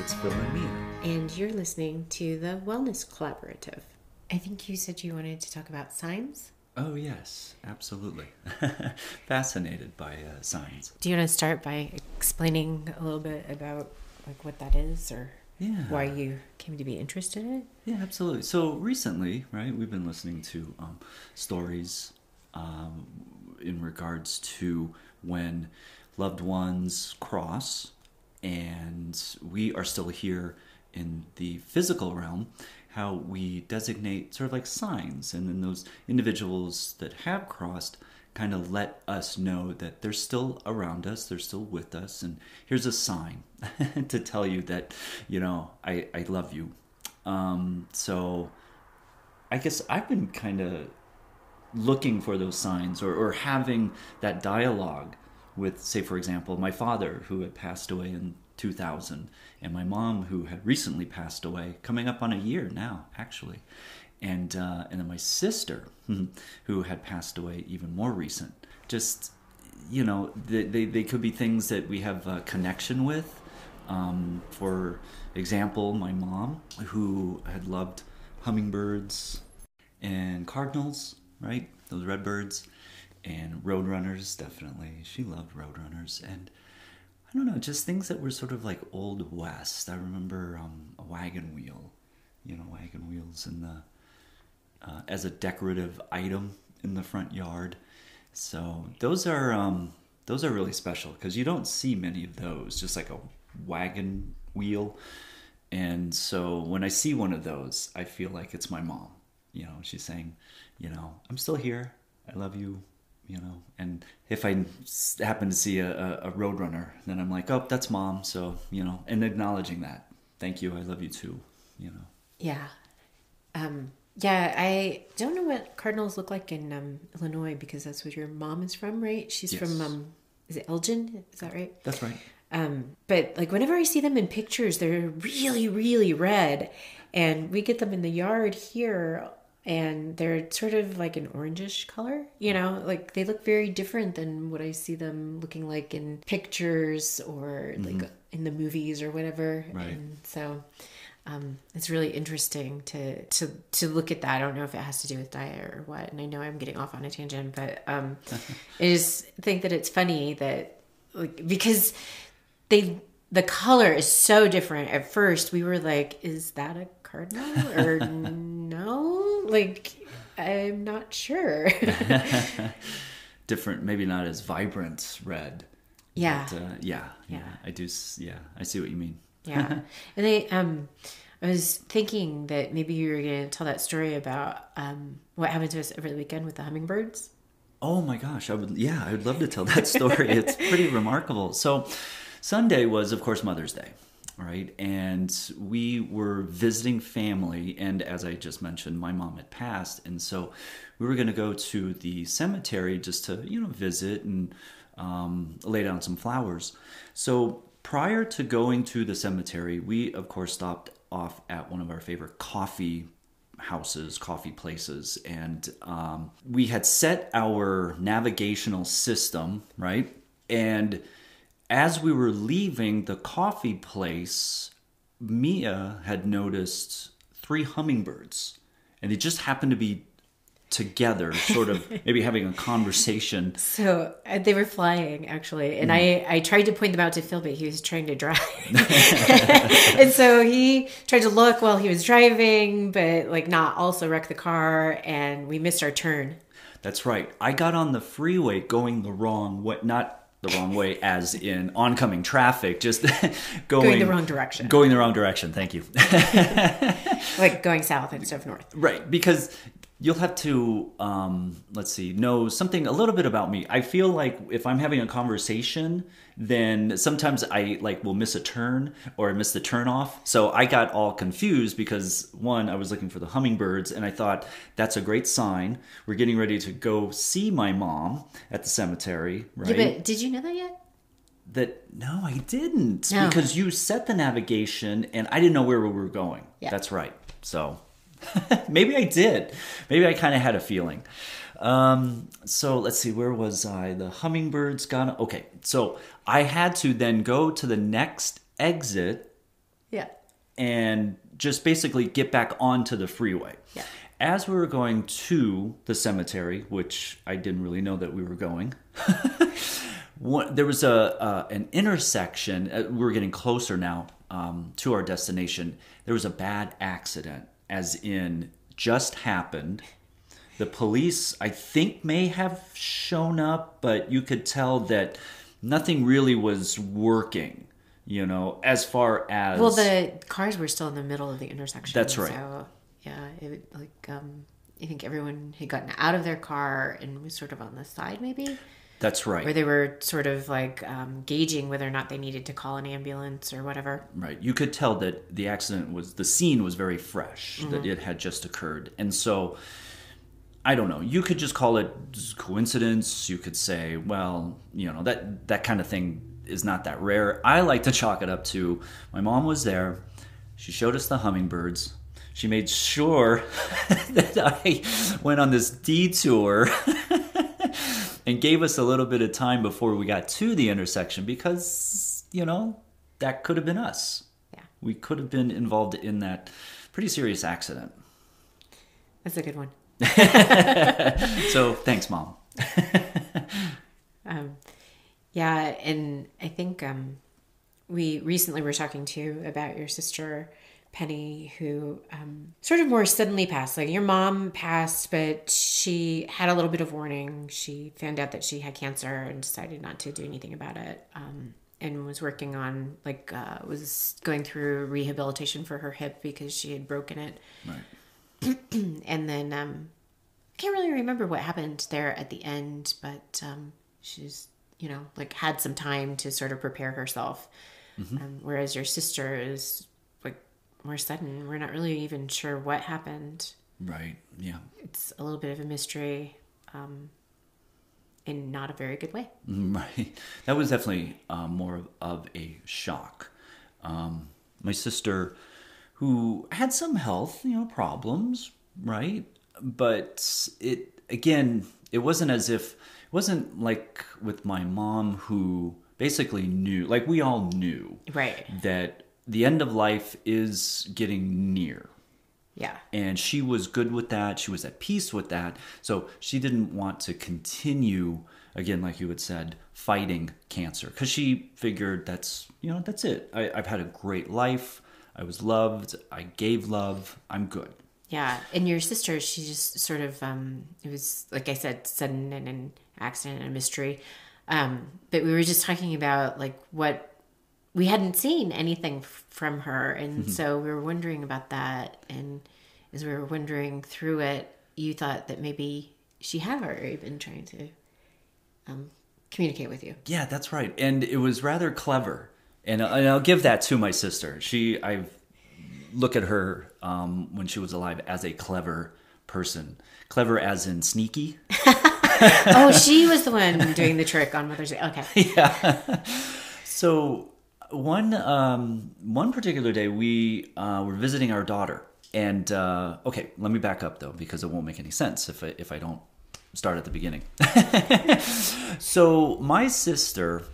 it's Phil and Mia. And you're listening to the Wellness Collaborative. I think you said you wanted to talk about signs. Oh, yes, absolutely. Fascinated by uh, signs. Do you want to start by explaining a little bit about like what that is or Yeah. why you came to be interested in it? Yeah, absolutely. So recently, right, we've been listening to um, stories um, in regards to when loved ones cross, and we are still here in the physical realm. How we designate sort of like signs, and then those individuals that have crossed kind of let us know that they're still around us, they're still with us, and here's a sign to tell you that, you know, I, I love you. Um, so I guess I've been kind of looking for those signs or, or having that dialogue with, say, for example, my father who had passed away in 2000 and my mom who had recently passed away, coming up on a year now, actually. And, uh, and then my sister who had passed away even more recent. Just, you know, they, they, they could be things that we have a connection with. Um, for example, my mom, who had loved hummingbirds and cardinals, right? Those redbirds and roadrunners, definitely. She loved roadrunners. And I don't know, just things that were sort of like old west. I remember um, a wagon wheel, you know, wagon wheels in the uh, as a decorative item in the front yard. So those are um, those are really special because you don't see many of those. Just like a wagon wheel, and so when I see one of those, I feel like it's my mom. You know, she's saying, you know, I'm still here. I love you. You know, and if I happen to see a, a, roadrunner, then I'm like, oh, that's mom. So you know, and acknowledging that. Thank you. I love you too. You know. Yeah. Um, yeah, I don't know what cardinals look like in um, Illinois because that's where your mom is from, right? She's from, um, is it Elgin? Is that right? That's right. Um, but like whenever I see them in pictures, they're really, really red. And we get them in the yard here and they're sort of like an orangish color, you know, like they look very different than what I see them looking like in pictures or like in the movies or whatever. Right. And so um, it's really interesting to, to to look at that. I don't know if it has to do with diet or what. And I know I'm getting off on a tangent, but um, I just think that it's funny that like because they the color is so different. At first, we were like, "Is that a cardinal or no?" Like, I'm not sure. Different, maybe not as vibrant red. yeah, But, uh, yeah, yeah, Yeah. I do. Yeah, I see what you mean. yeah. And they, um, I was thinking that maybe you were going to tell that story about um what happened to us over the weekend with the hummingbirds. Oh my gosh, I would. Yeah, I would love to tell that story. it's pretty remarkable. So, Sunday was, of course, Mother's Day, right? And we were visiting family, and as I just mentioned, my mom had passed, and so we were going to go to the cemetery just to, you know, visit and um, lay down some flowers. So prior to going to the cemetery, we of course stopped off at one of our favorite coffee houses, coffee places, and um, we had set our navigational system, right? And as we were leaving the coffee place, Mia had noticed three hummingbirds, and they just happened to be together, sort of maybe having a conversation. So uh, they were flying actually, and I I tried to point them out to Phil, but he was trying to drive, and so he tried to look while he was driving, but like not also wreck the car, and we missed our turn. That's right. I got on the freeway going the wrong way, not the wrong way as in oncoming traffic, just going, Going the wrong direction. Going the wrong direction. Thank you. like going south instead of north. right, because you'll have to um, let's see know something a little bit about me. I feel like if I'm having a conversation, then sometimes I like will miss a turn or I miss the turn off. So I got all confused because one, I was looking for the hummingbirds, and I thought that's a great sign. We're getting ready to go see my mom at the cemetery, right? Yeah, but did you know that yet? that no, I didn't No. because you set the navigation and I didn't know where we were going. Yeah. That's right. So maybe I did. Maybe I kind of had a feeling. Um, so let's see, where was I? The hummingbirds got okay. So I had to then go to the next exit Yeah. and just basically get back onto the freeway. Yeah. As we were going to the cemetery, which I didn't really know that we were going, there was a uh, an intersection. Uh, we're getting closer now um, to our destination. There was a bad accident, as in just happened. The police, I think, may have shown up, but you could tell that nothing really was working. You know, as far as Well, the cars were still in the middle of the intersection. That's right. So yeah, it would, like um, I think everyone had gotten out of their car and was sort of on the side, maybe, that's right. where they were sort of like um, gauging whether or not they needed to call an ambulance or whatever. Right. You could tell that the accident was the scene was very fresh, that Mm-hmm. it had just occurred. And so I don't know. You could just call it coincidence. You could say, well, you know, that that kind of thing is not that rare. I like to chalk it up to my mom was there. She showed us the hummingbirds. She made sure that I went on this detour and gave us a little bit of time before we got to the intersection because, you know, that could have been us. Yeah, We could have been involved in that pretty serious accident. that's a good one. So thanks, mom. Um, yeah, and I think um, we recently were talking to you about your sister Penny, who um, sort of more suddenly passed. Like your mom passed, but she had a little bit of warning. She found out that she had cancer and decided not to do anything about it. Um, and was working on like uh, was going through rehabilitation for her hip because she had broken it Right. and then um, I can't really remember what happened there at the end, but um, she's you know like had some time to sort of prepare herself, um, whereas your sister is more sudden. We're not really even sure what happened. Right. Yeah. It's a little bit of a mystery, um, in not a very good way. Right. That was definitely um, more of, of a shock. Um, my sister, who had some health, you know, problems, right? But it again, it wasn't as if it wasn't like with my mom, who basically knew, like we all knew, Right. that the end of life is getting near. Yeah. and she was good with that. She was at peace with that. So she didn't want to continue again like you had said fighting cancer. Because she figured that's you know that's it. I, i've had a great life. I was loved. I gave love. I'm good. Yeah, and your sister, she just sort of, um, it was like I said, sudden and an accident and a mystery. Um, but we were just talking about like what we hadn't seen anything f- from her, and so we were wondering about that. And as we were wondering through it, you thought that maybe she had already been trying to um, communicate with you. yeah that's right and it was rather clever and, and i'll give that to my sister she i look at her um, when she was alive as a clever person clever as in sneaky oh, she was the one doing the trick on Mother's Day. Okay. yeah So one um, one particular day, we uh, were visiting our daughter, and uh, okay, let me back up though because it won't make any sense if I, if I don't start at the beginning. so my sister,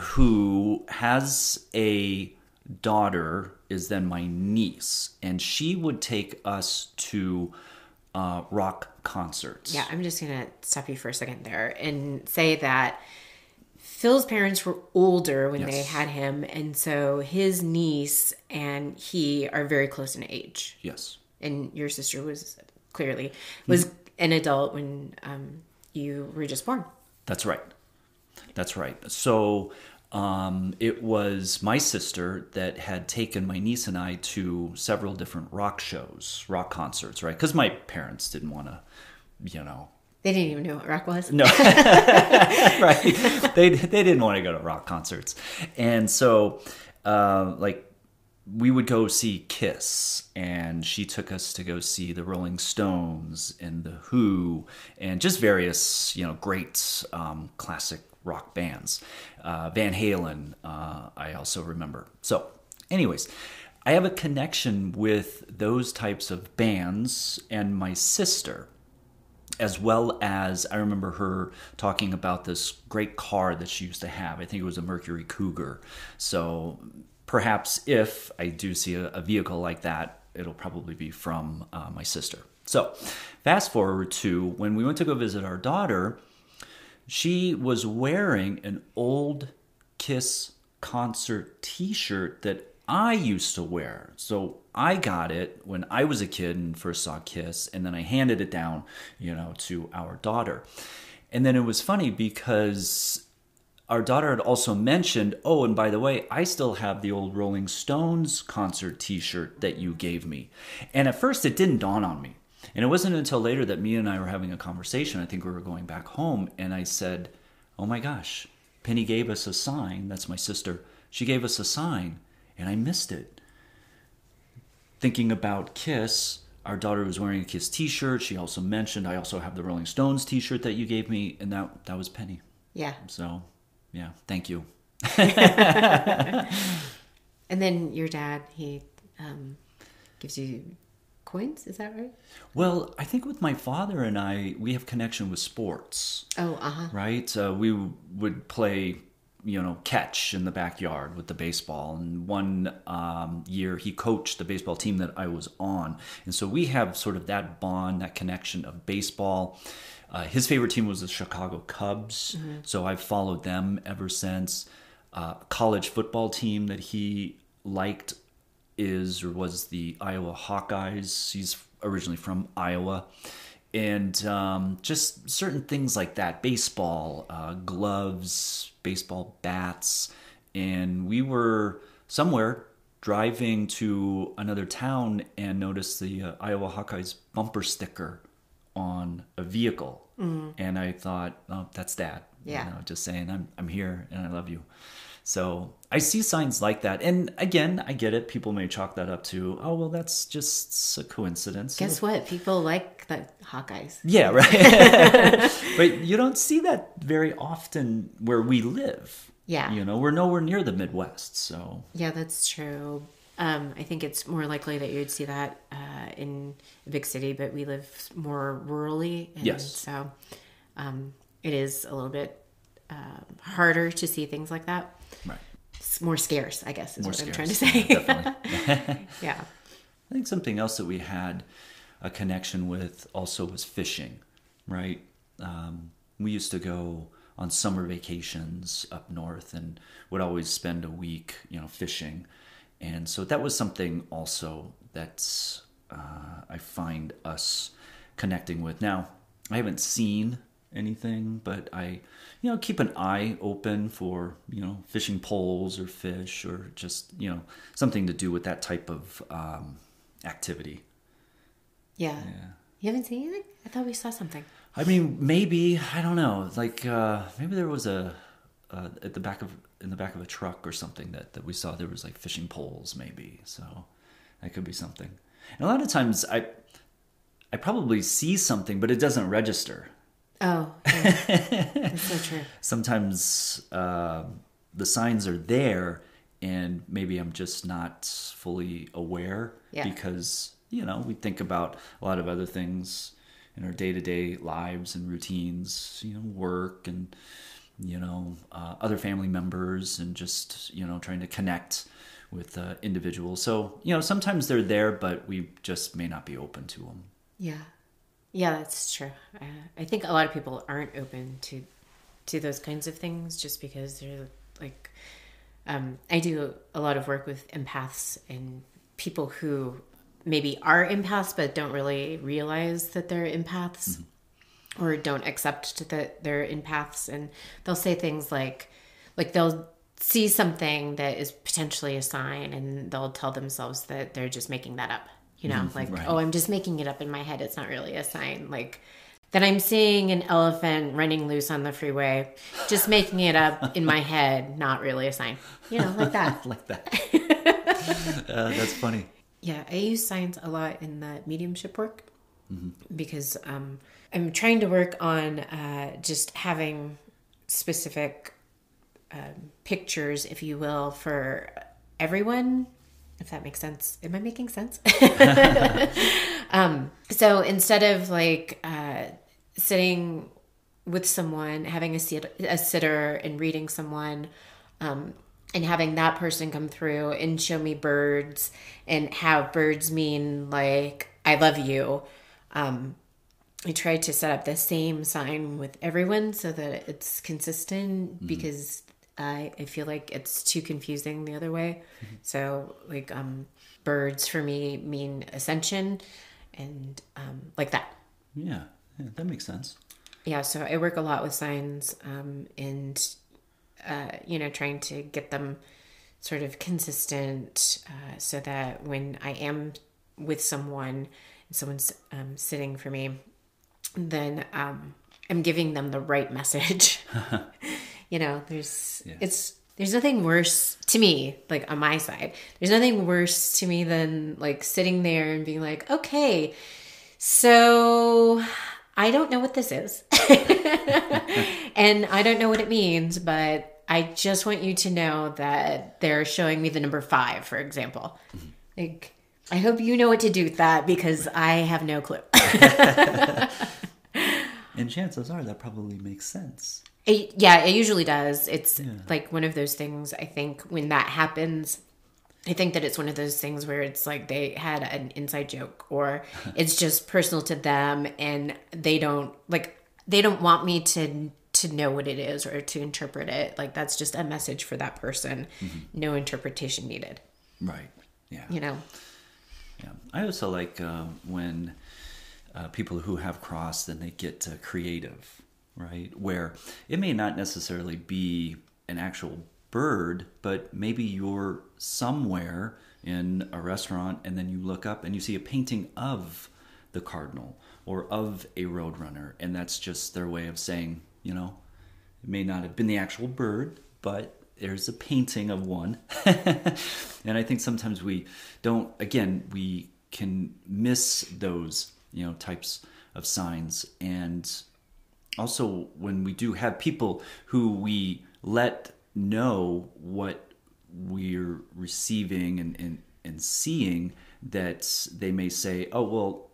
who has a daughter, is then my niece, and she would take us to uh, rock concerts. Yeah, I'm just gonna stop you for a second there and say that Phil's parents were older when they had him, and so his niece and he are very close in age. Yes. And your sister was clearly was Mm-hmm. an adult when um, you were just born. That's right. That's right. So um, it was my sister that had taken my niece and I to several different rock shows, rock concerts, right? Because my parents didn't want to, you know, They didn't even know what rock was. no, right? They they didn't want to go to rock concerts, and so uh, like we would go see Kiss, and she took us to go see the Rolling Stones and the Who, and just various you know great um, classic rock bands. Uh, Van Halen, uh, I also remember. So, anyways. I have a connection with those types of bands and my sister as well as I remember her talking about this great car that she used to have. I think it was a Mercury Cougar. So perhaps if I do see a, a vehicle like that, it'll probably be from uh, my sister. So, fast forward to when we went to go visit our daughter, she was wearing an old Kiss concert t shirt that I used to wear. So, I got it when I was a kid and first saw Kiss, and then I handed it down, you know, to our daughter. And then it was funny because our daughter had also mentioned, oh, and by the way, I still have the old Rolling Stones concert t shirt that you gave me. And at first, it didn't dawn on me. And it wasn't until later that Mia and I were having a conversation. I think we were going back home, and I said, oh my gosh, Penny gave us a sign. That's my sister. She gave us a sign, and I missed it thinking about Kiss, our daughter was wearing a Kiss T-shirt. She also mentioned I also have the Rolling Stones T-shirt that you gave me, and that that was Penny. Yeah. So, yeah, thank you. and then your dad, he um, gives you coins. Is that right? Well, I think with my father and I, we have connection with sports. Oh, uh huh. Right. Uh, we would play you know catch in the backyard with the baseball. And one um, year he coached the baseball team that i was on. And so we have sort of that bond that connection of baseball. Uh, his favorite team was the chicago cubs. Mm-hmm. so i've followed them ever since. Uh, college football team that he liked is or was the iowa hawkeyes. He's originally from iowa and um, just certain things like that baseball uh, gloves baseball bats and we were somewhere driving to another town and noticed the uh, iowa hawkeyes bumper sticker on a vehicle. Mm. and i thought oh that's dad. Yeah. you know, just saying i'm, I'm here and i love you so I see signs like that. And again, I get it. People may chalk that up to, oh, well, that's just a coincidence. Guess what? People like the Hawkeyes. Yeah, right. but you don't see that very often where we live. Yeah. You know, we're nowhere near the Midwest. So. Yeah, that's true. Um, I think it's more likely that you'd see that uh, in a big city, but we live more rurally. And yes. So um, it is a little bit uh, harder to see things like that. Right. It's more scarce, I guess, is more what scarce. I'm trying to say. Yeah, yeah. I think something else that we had a connection with also was fishing, right? Um, we used to go on summer vacations up north and would always spend a week, you know, fishing. And so that was something also that's uh, I find us connecting with. Now, I haven't seen anything, but I, you know, keep an eye open for, you know, fishing poles or fish or just, you know, something to do with that type of um, activity. Yeah. yeah. You haven't seen anything? I thought we saw something. I mean, maybe I don't know. Like uh, maybe there was a uh, at the back of in the back of a truck or something that that we saw. There was like fishing poles, maybe. So that could be something. And a lot of times, I I probably see something, but it doesn't register. Oh, yeah. that's so true. Sometimes uh, the signs are there, and maybe I'm just not fully aware yeah. because you know we think about a lot of other things in our day-to-day lives and routines, you know, work and you know uh, other family members, and just you know trying to connect with uh, individuals. So you know sometimes they're there, but we just may not be open to them. Yeah. Yeah, that's true. Uh, I think a lot of people aren't open to to those kinds of things just because they're like um, I do a lot of work with empaths and people who maybe are empaths but don't really realize that they're empaths mm-hmm. or don't accept that they're empaths and they'll say things like like they'll see something that is potentially a sign and they'll tell themselves that they're just making that up you know mm-hmm, like right. oh i'm just making it up in my head. It's not really a sign. Like that i'm seeing an elephant running loose on the freeway just making it up in my head not really a sign. You know like that. Like that. Uh, that's funny. Yeah i use signs a lot in the mediumship work mm-hmm. because um, i'm trying to work on uh, just having specific um, pictures if you will for everyone if that makes sense. Am I making sense? um, so instead of like uh, sitting with someone, having a, sit- a sitter and reading someone, um, and having that person come through and show me birds and have birds mean like I love you. Um, I try to set up the same sign with everyone so that it's consistent because I, I feel like it's too confusing the other way. So like um, birds for me mean ascension and um, like that. Yeah, yeah, that makes sense. Yeah, so I work a lot with signs um, and uh, you know trying to get them sort of consistent uh, so that when I am with someone, someone's um, sitting for me, then um, I'm giving them the right message. you know, there's Yeah. it's there's nothing worse to me, like on my side. There's nothing worse to me than like sitting there and being like, okay, so I don't know what this is. and I don't know what it means, but I just want you to know that they're showing me the number five, for example. Mm-hmm. Like, I hope you know what to do with that because I have no clue. And chances are that probably makes sense. It, yeah, it usually does. It's like one of those things. I think when that happens, I think that it's one of those things where it's like they had an inside joke or it's just personal to them and they don't like they don't want me to to know what it is or to interpret it. Like that's just a message for that person. No interpretation needed. Right. Yeah. You know. Yeah. I also like uh, when uh, people who have crossed and they get uh, creative, right? Where it may not necessarily be an actual bird, but maybe you're somewhere in a restaurant and then you look up and you see a painting of the cardinal or of a roadrunner, and that's just their way of saying, you know, it may not have been the actual bird, but there's a painting of one. and I think sometimes we don't, again, we can miss those, you know, types of signs. And also when we do have people who we let know what we're receiving and, and, and seeing, that they may say, oh, well,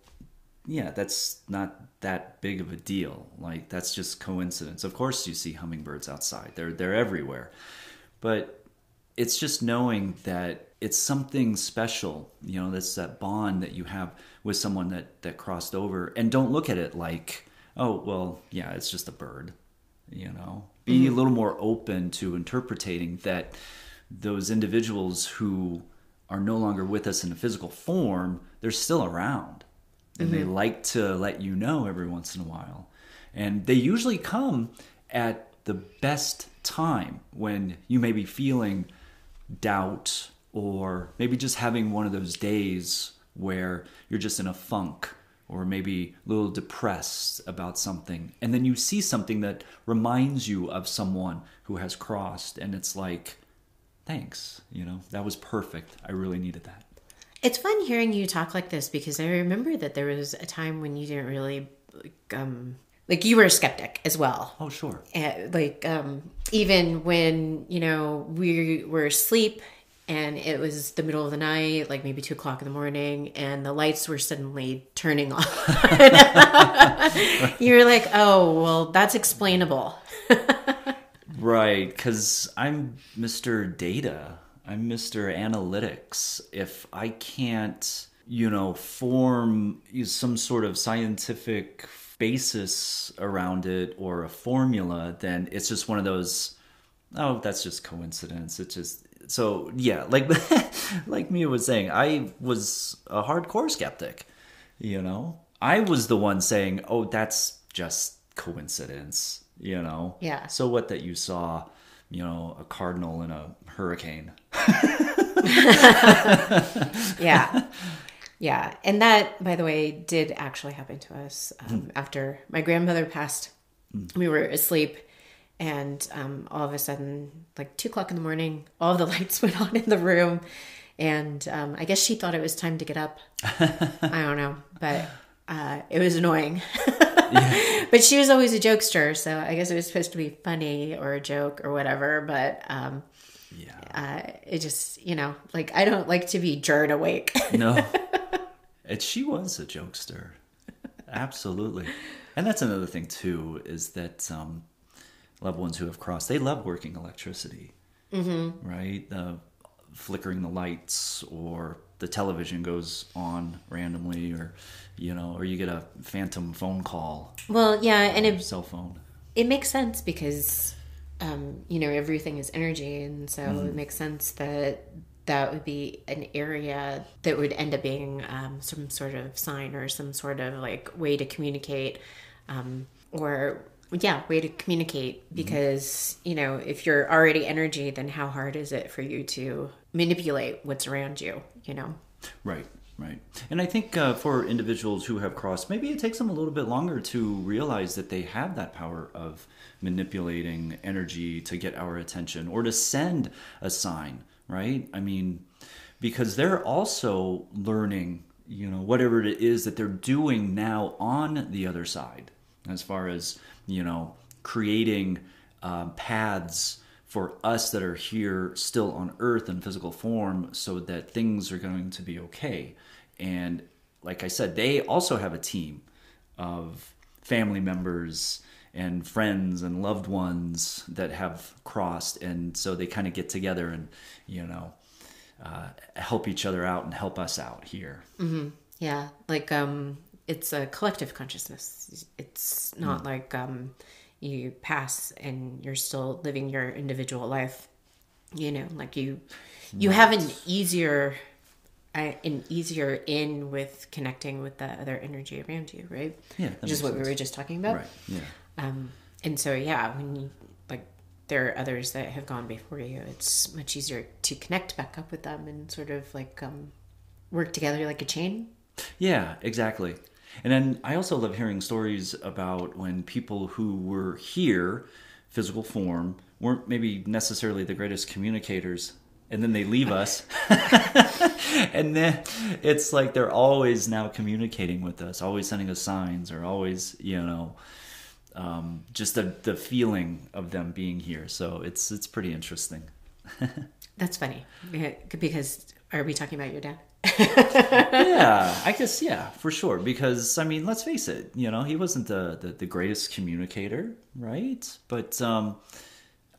yeah, that's not that big of a deal. Like that's just coincidence. Of course you see hummingbirds outside. They're they're everywhere. But it's just knowing that it's something special, you know, that's that bond that you have with someone that that crossed over and don't look at it like, oh, well, yeah, it's just a bird, you know. Be mm-hmm. a little more open to interpreting that those individuals who are no longer with us in a physical form, they're still around and they mm-hmm. like to let you know every once in a while. And they usually come at the best time when you may be feeling doubt or maybe just having one of those days where you're just in a funk or maybe a little depressed about something. And then you see something that reminds you of someone who has crossed, and it's like, thanks, you know, that was perfect. I really needed that. It's fun hearing you talk like this because I remember that there was a time when you didn't really like, um like you were a skeptic as well. Oh, sure. And, like um even when, you know, we were asleep and it was the middle of the night, like maybe two o'clock in the morning, and the lights were suddenly turning on. you were like, oh, well, that's explainable. Right, because I'm Mr. Data. I'm Mr. Analytics. If I can't, you know, form some sort of scientific basis around it or a formula, then it's just one of those, oh, that's just coincidence. it just, so yeah, like, like Mia was saying, I was a hardcore skeptic, you know? I was the one saying, oh, that's just coincidence, you know? Yeah. So what that you saw, you know, a cardinal in a hurricane. yeah yeah and that by the way did actually happen to us um, after my grandmother passed we were asleep and um, all of a sudden like two o'clock in the morning all the lights went on in the room and um, i guess she thought it was time to get up i don't know but uh, it was annoying but she was always a jokester so i guess it was supposed to be funny or a joke or whatever but um, Yeah. uh, it just you know like i don't like to be jarred awake No. and she was a jokester. Absolutely. And that's another thing too, is that um, loved ones who have crossed, they love working electricity. mm-hmm. right? The flickering the lights or the television goes on randomly or you know or you get a phantom phone call well yeah and it, cell phone it makes sense because um, you know everything is energy and so mm-hmm. it makes sense that that would be an area that would end up being um, some sort of sign or some sort of like way to communicate um, or yeah way to communicate mm-hmm. because mm-hmm. you know if you're already energy then how hard is it for you to manipulate what's around you you know right right and i think uh, for individuals who have crossed maybe it takes them a little bit longer to realize that they have that power of manipulating energy to get our attention or to send a sign right i mean because they're also learning you know whatever it is that they're doing now on the other side as far as you know creating uh, paths for us that are here still on earth in physical form so that things are going to be okay. And like I said, they also have a team of family members and friends and loved ones that have crossed. And so they kind of get together and, you know, uh, help each other out and help us out here. Mm-hmm. Yeah. Like, um, it's a collective consciousness. It's not mm. like, um, you pass and you're still living your individual life you know like you you right. have an easier uh, an easier in with connecting with the other energy around you right yeah which is what sense. we were just talking about right yeah um and so yeah when you like there are others that have gone before you it's much easier to connect back up with them and sort of like um work together like a chain yeah exactly and then I also love hearing stories about when people who were here, physical form, weren't maybe necessarily the greatest communicators and then they leave us. And then it's like they're always now communicating with us always sending us signs or always you know um, just the, the feeling of them being here. So it's it's pretty interesting. That's funny because are we talking about your dad yeah, I guess yeah, for sure. Because I mean, let's face it, you know, he wasn't the the, the greatest communicator, right? But um,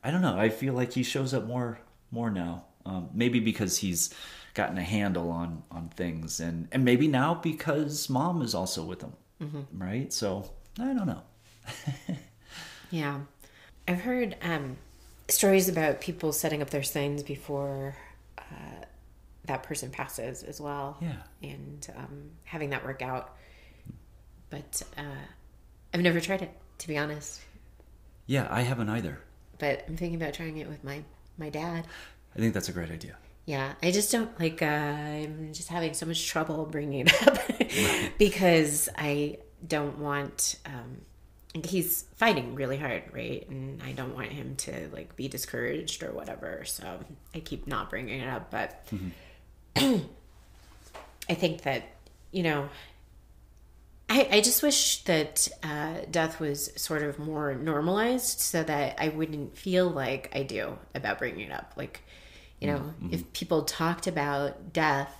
I don't know. I feel like he shows up more more now. Um, maybe because he's gotten a handle on on things, and and maybe now because mom is also with him, mm-hmm. right? So I don't know. yeah, I've heard um, stories about people setting up their signs before that person passes as well. Yeah. And um, having that work out. But uh, I've never tried it, to be honest. Yeah, I haven't either. But I'm thinking about trying it with my, my dad. I think that's a great idea. Yeah, I just don't like. Uh, I'm just having so much trouble bringing it up because I don't want. Um, he's fighting really hard, right? And I don't want him to like be discouraged or whatever. So I keep not bringing it up, but. Mm-hmm I think that, you know, I, I just wish that uh, death was sort of more normalized so that I wouldn't feel like I do about bringing it up. Like, you know, mm-hmm. if people talked about death,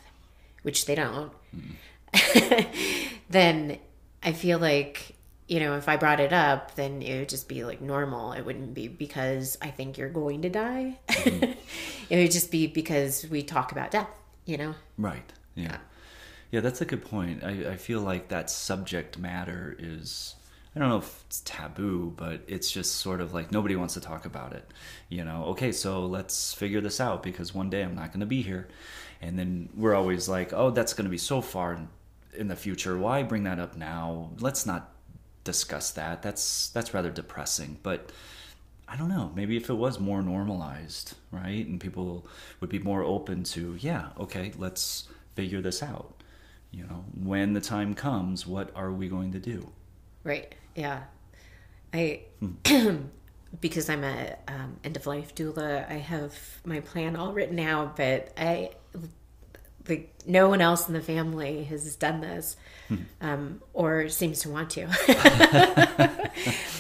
which they don't, mm-hmm. then I feel like, you know, if I brought it up, then it would just be like normal. It wouldn't be because I think you're going to die. Mm-hmm. it would just be because we talk about death you know? Right. Yeah. yeah. Yeah, that's a good point. I, I feel like that subject matter is I don't know if it's taboo, but it's just sort of like nobody wants to talk about it. You know, okay, so let's figure this out because one day I'm not going to be here. And then we're always like, oh, that's going to be so far in, in the future. Why bring that up now? Let's not discuss that. That's that's rather depressing. But I don't know, maybe if it was more normalized, right? And people would be more open to, yeah, okay, let's figure this out. You know, when the time comes, what are we going to do? Right. Yeah. I, hmm. because I'm a um, end of life doula, I have my plan all written out, but I like no one else in the family has done this hmm. um, or seems to want to.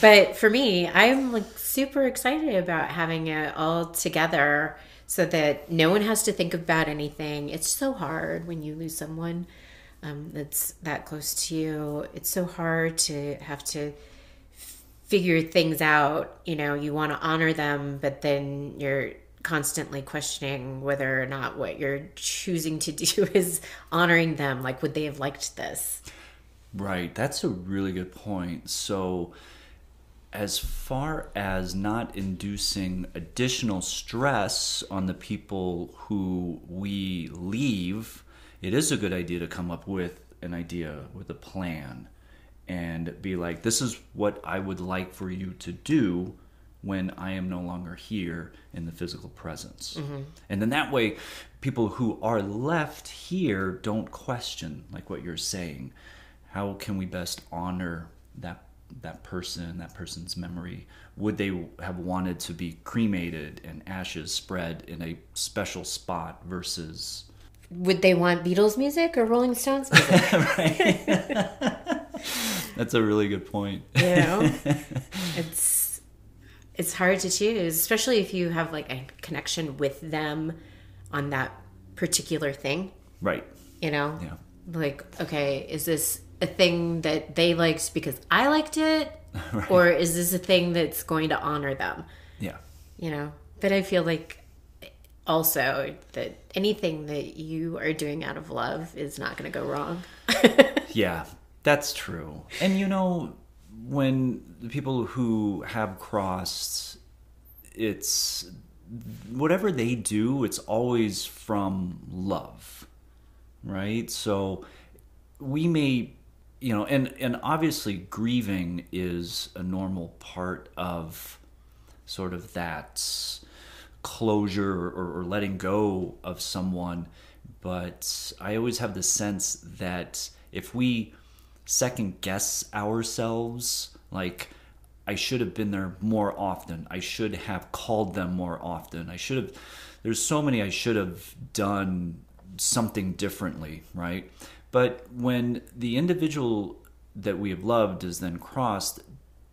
But for me i'm like super excited about having it all together so that no one has to think about anything. It's so hard when you lose someone um, that's that close to you. It's so hard to have to figure things out. You know you want to honor them but then you're constantly questioning whether or not what you're choosing to do is honoring them. Like, would they have liked this? Right. That's a really good point. So, as far as not inducing additional stress on the people who we leave, it is a good idea to come up with an idea, with a plan, and be like, this is what I would like for you to do when I am no longer here in the physical presence. Mm-hmm. And then that way, people who are left here don't question like what you're saying. How can we best honor that that person, that person's memory? Would they have wanted to be cremated and ashes spread in a special spot versus would they want Beatles music or Rolling Stones music? That's a really good point. You know, it's it's hard to choose, especially if you have like a connection with them on that particular thing. Right. You know. Yeah. Like, okay, is this a thing that they liked because I liked it, right. or is this a thing that's going to honor them? Yeah. You know, but I feel like also that anything that you are doing out of love is not going to go wrong. yeah, that's true. And you know, when the people who have crossed, it's whatever they do, it's always from love, right? So we may, you know, and and obviously grieving is a normal part of sort of that closure or, or letting go of someone. But I always have the sense that if we second guess ourselves, like, I should have been there more often. I should have called them more often. I should have. There's so many I should have done something differently, right? But when the individual that we have loved is then crossed,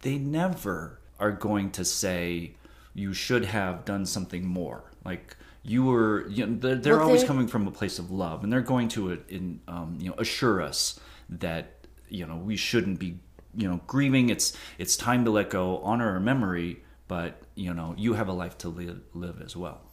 they never are going to say, you should have done something more. Like you were, you know, they're, they're well, always coming from a place of love, and they're going to uh, in, um, you know assure us that you know we shouldn't be you know grieving. It's it's time to let go, honor our memory, but you know you have a life to live, live as well.